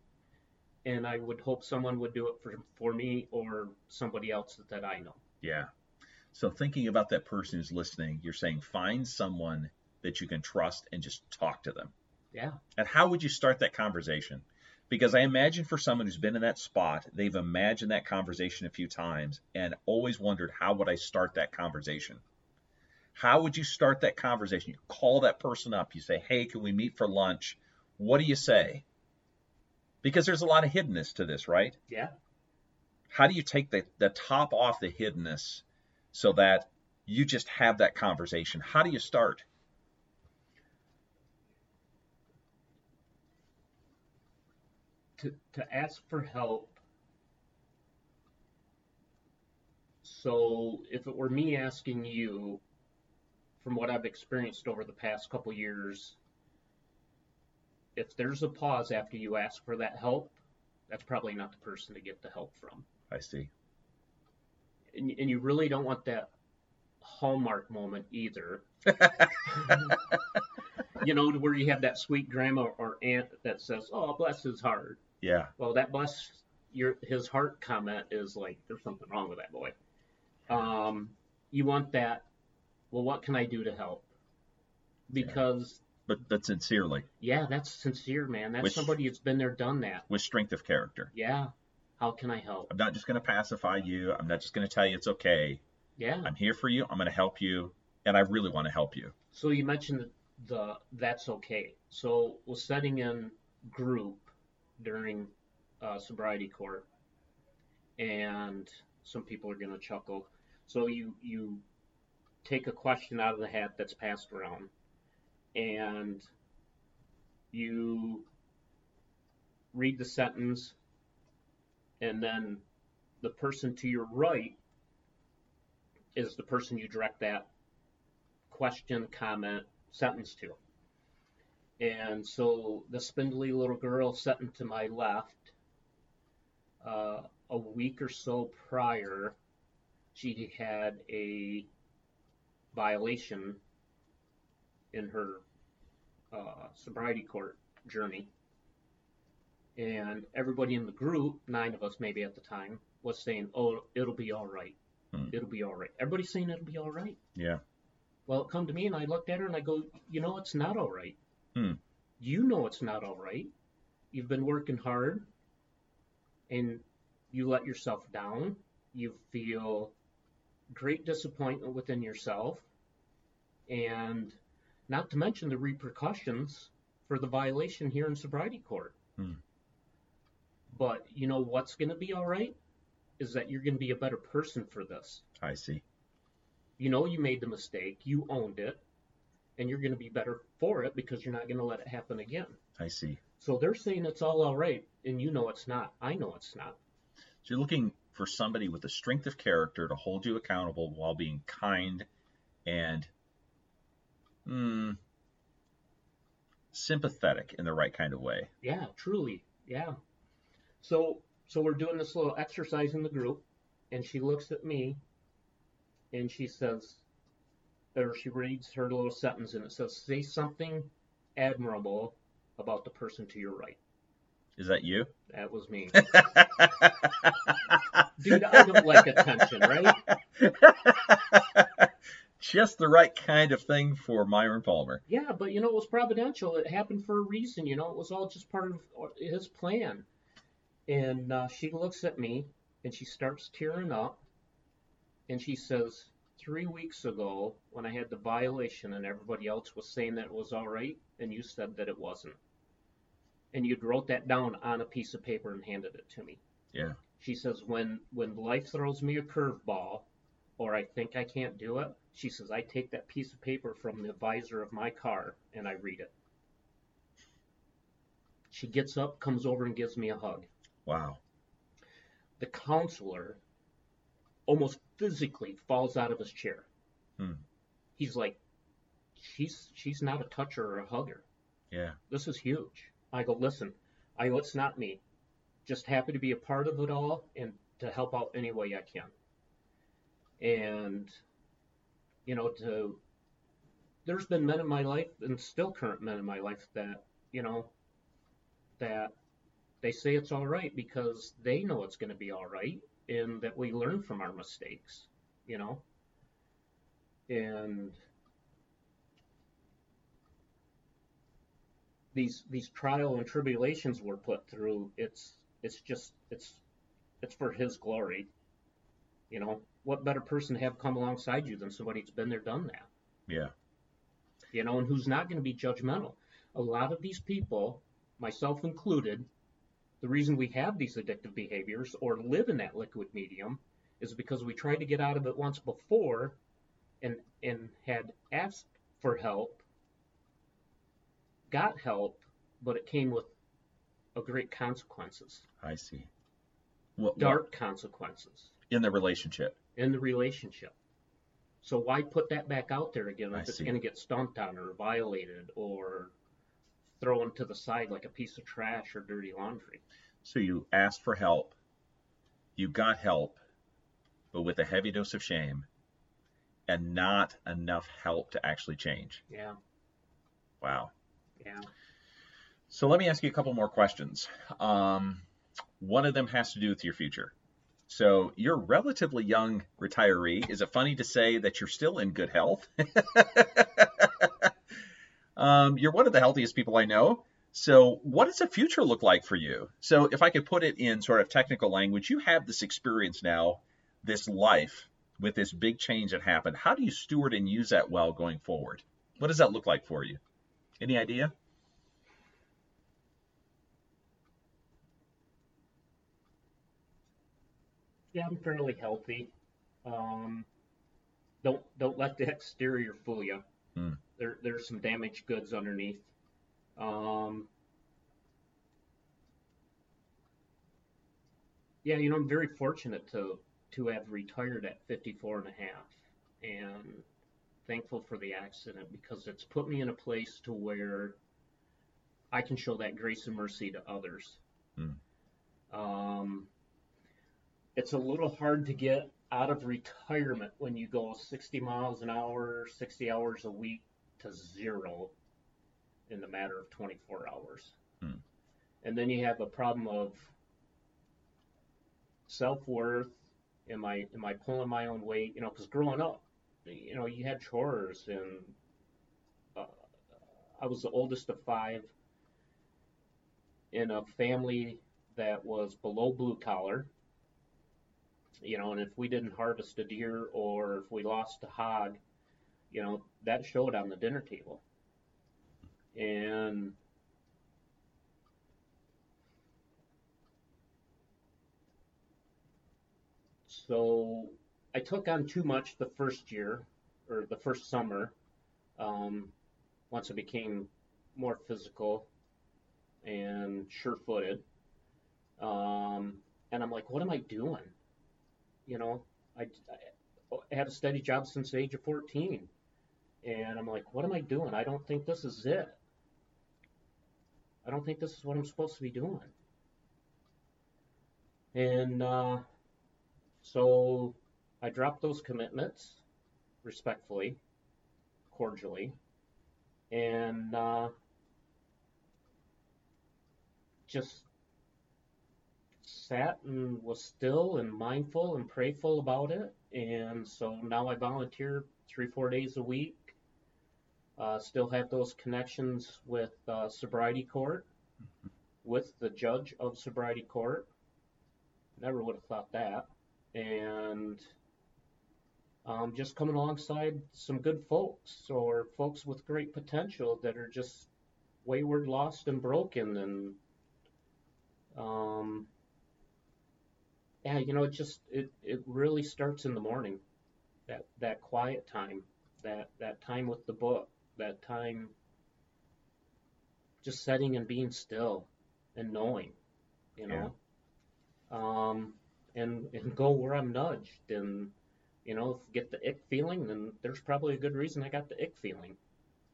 and i would hope someone would do it for, for me or somebody else that, that i know Yeah. So thinking about that person who's listening, you're saying find someone that you can trust and just talk to them. yeah And how would you start that conversation? Because I imagine for someone who's been in that spot, they've imagined that conversation a few times and always wondered how would I start that conversation? How would you start that conversation? You call that person up, you say, "Hey, can we meet for lunch?" What do you say? Because there's a lot of hiddenness to this, right? yeah How do you take the, the top off the hiddenness so that you just have that conversation? How do you start? to, to ask for help. So, if it were me asking you, from what I've experienced over the past couple years, if there's a pause after you ask for that help, that's probably not the person to get the help from. I see. And, and you really don't want that hallmark moment either. *laughs* you know, where you have that sweet grandma or aunt that says, "Oh, bless his heart." Yeah. Well, that bless your his heart comment is like there's something wrong with that boy. Um, you want that. Well, what can I do to help? Because But but sincerely, yeah, that's sincere, man. That's Which- somebody that's been there, done that. with strength of character. Yeah. How can I help? I'm not just going to pacify you. I'm not just going to tell you it's okay. Yeah. I'm here for you. I'm going to help you, and I really want to help you. So you mentioned the, the that's okay. So we're setting in group during uh, sobriety court, and some people are gonna chuckle. So you you take a question out of the hat that's passed around, and you read the sentence, and then the person to your right is the person you direct that question, comment, sentence to. And so the spindly little girl sitting to my left, uh, a week or so prior, she had a violation in her uh, sobriety court journey. And everybody in the group, nine of us maybe at the time, was saying, oh, it'll be all right. Hmm. It'll be all right. Everybody's saying it'll be all right. Yeah. Well, it come to me and I looked at her and I go, you know, it's not all right. Hmm. You know it's not all right. You've been working hard and you let yourself down. You feel great disappointment within yourself and not to mention the repercussions for the violation here in sobriety court. Hmm. But you know what's going to be all right is that you're going to be a better person for this I see. you know you made the mistake, you owned it, and you're going to be better for it because you're not going to let it happen again. I see. So they're saying it's all all right, and you know it's not. I know it's not. So you're looking for somebody with a strength of character to hold you accountable while being kind and mm, sympathetic in the right kind of way. Yeah, truly. Yeah. So so we're doing this little exercise in the group, and she looks at me, and she says, or she reads her little sentence, and it says, "Say something admirable about the person to your right." Is that you? That was me. *laughs* Dude, I don't like attention, right? just the right kind of thing for Myron Palmer. Yeah, but you know, it was providential. It happened for a reason. You know, it was all just part of his plan. And uh, she looks at me and she starts tearing up. And she says, Three weeks ago, when I had the violation and everybody else was saying that it was all right, and you said that it wasn't. And you'd wrote that down on a piece of paper and handed it to me. Yeah. She says, when when life throws me a curveball, or I think I can't do it, she says, I take that piece of paper from the visor of my car and I read it. She gets up, comes over, and gives me a hug. Wow. The counselor almost physically falls out of his chair. Hmm. He's like, she's she's not a toucher or a hugger. Yeah. This is huge. I go, listen, I go, it's not me. Just happy to be a part of it all and to help out any way I can. And you know, to there's been men in my life and still current men in my life that, you know, that they say it's all right because they know it's going to be all right and that we learn from our mistakes, you know. And these these trial and tribulations we're put through, it's it's just it's it's for his glory. You know, what better person to have come alongside you than somebody who's been there, done that? Yeah. You know, and who's not going to be judgmental. A lot of these people, myself included, the reason we have these addictive behaviors or live in that liquid medium is because we tried to get out of it once before and and had asked for help, got help, but it came with a great consequences. I see. What, Dark consequences in the relationship. in the relationship. So why put that back out there again if I it's going to get stomped on or violated or thrown to the side like a piece of trash or dirty laundry? So you asked for help, you got help, but with a heavy dose of shame and not enough help to actually change. Yeah, Wow. Yeah. So let me ask you a couple more questions. Um, one of them has to do with your future. So you're relatively young retiree. Is it funny to say that you're still in good health? *laughs* um, you're one of the healthiest people I know. So what does the future look like for you? So if I could put it in sort of technical language, you have this experience now, this life with this big change that happened. How do you steward and use that well going forward? What does that look like for you? Any idea? Yeah, I'm fairly healthy. Um, don't don't let the exterior fool you. Hmm. There there's some damaged goods underneath. Um, yeah, you know, I'm very fortunate to to have retired at 54 and a half, and thankful for the accident because it's put me in a place to where I can show that grace and mercy to others. Hmm. Um, it's a little hard to get out of retirement when you go 60 miles an hour, 60 hours a week to zero in the matter of 24 hours. Hmm. And then you have a problem of self-worth. Am I am I pulling my own weight? You know, because growing up, you know, you had chores, and uh, I was the oldest of five in a family that was below blue collar you know, and if we didn't harvest a deer or if we lost a hog, you know, that showed on the dinner table. And so I took on too much the first year or the first summer. Um, once I became more physical and sure-footed, um, and I'm like, what am I doing? you know, I, I had a steady job since the age of 14. And I'm like, what am I doing? I don't think this is it. I don't think this is what I'm supposed to be doing. And uh, so I dropped those commitments respectfully, cordially, and uh, just sat and was still and mindful and prayerful about it. And so now I volunteer three, four days a week. Uh, still have those connections with uh, sobriety court, with the judge of sobriety court. Never would have thought that. And um, just coming alongside some good folks or folks with great potential that are just wayward, lost, and broken. And um, yeah, you know, it just it it really starts in the morning. That that quiet time, that that time with the book, that time just setting and being still and knowing, you know. Um, and and go where I'm nudged and you know, get the ick feeling, then there's probably a good reason I got the ick feeling,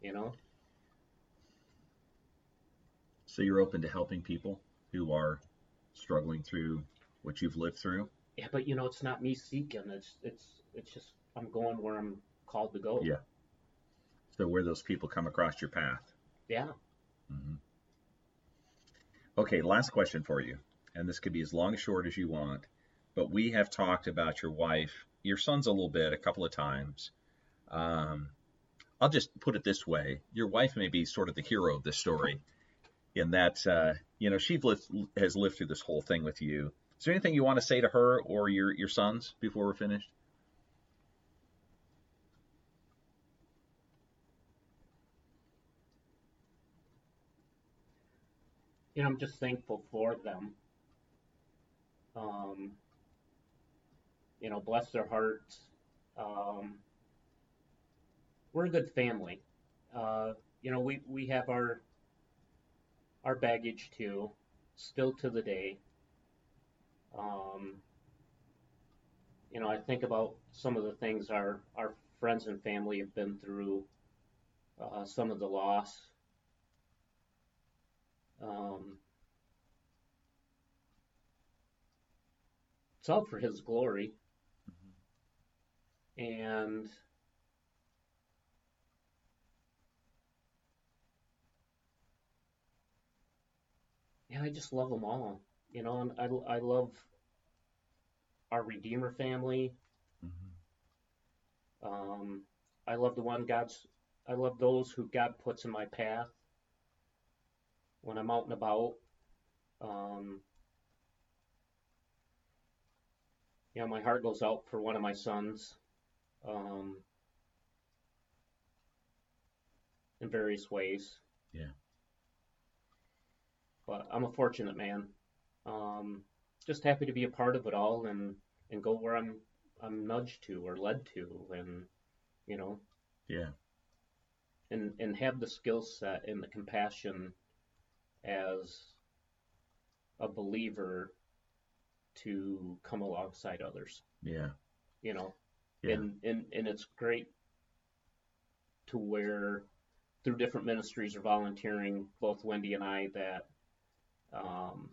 you know. So you're open to helping people who are struggling through what you've lived through? Yeah, but you know, it's not me seeking. It's it's it's just I'm going where I'm called to go. Yeah. So where those people come across your path. Yeah. hmm Okay, last question for you, and this could be as long or short as you want. But we have talked about your wife, your sons a little bit, a couple of times. Um, I'll just put it this way: your wife may be sort of the hero of this story, in that uh, you know she has lived through this whole thing with you. Is there anything you want to say to her or your your sons before we're finished? You know, I'm just thankful for them. Um, you know, bless their hearts. Um, we're a good family. Uh, you know, we, we have our our baggage too, still to the day. Um, you know, I think about some of the things our our friends and family have been through, uh, some of the loss. Um, it's all for His glory, and yeah, I just love them all. You know, and I I love our Redeemer family. Mm-hmm. Um, I love the one God's. I love those who God puts in my path when I'm out and about. Um, know, my heart goes out for one of my sons um, in various ways. Yeah. But I'm a fortunate man. Um, just happy to be a part of it all and, and go where I'm I'm nudged to or led to, and you know, Yeah. and and have the skill set and the compassion as a believer to come alongside others. Yeah. You know, Yeah. and and and it's great to where through different ministries or volunteering, both Wendy and I, that um,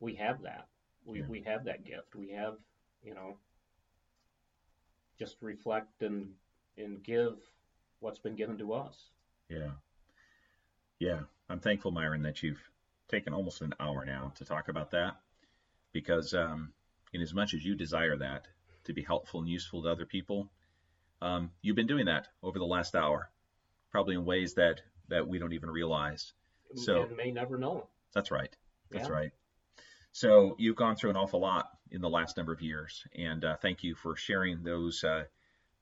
we have that. We Yeah. we have that gift. We have, you know, just reflect and and give what's been given to us. Yeah. Yeah. I'm thankful, Myron, that you've taken almost an hour now to talk about that because, um, in as much as you desire that to be helpful and useful to other people, um, you've been doing that over the last hour, probably in ways that, that we don't even realize. So- and may never know. That's right. That's Yeah. right. So you've gone through an awful lot in the last number of years, and uh, thank you for sharing those uh,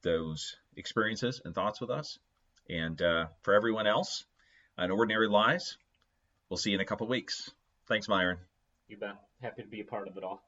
those experiences and thoughts with us. And uh, for everyone else, on Ordinary Lives, we'll see you in a couple weeks. Thanks, Myron. You bet. Happy to be a part of it all.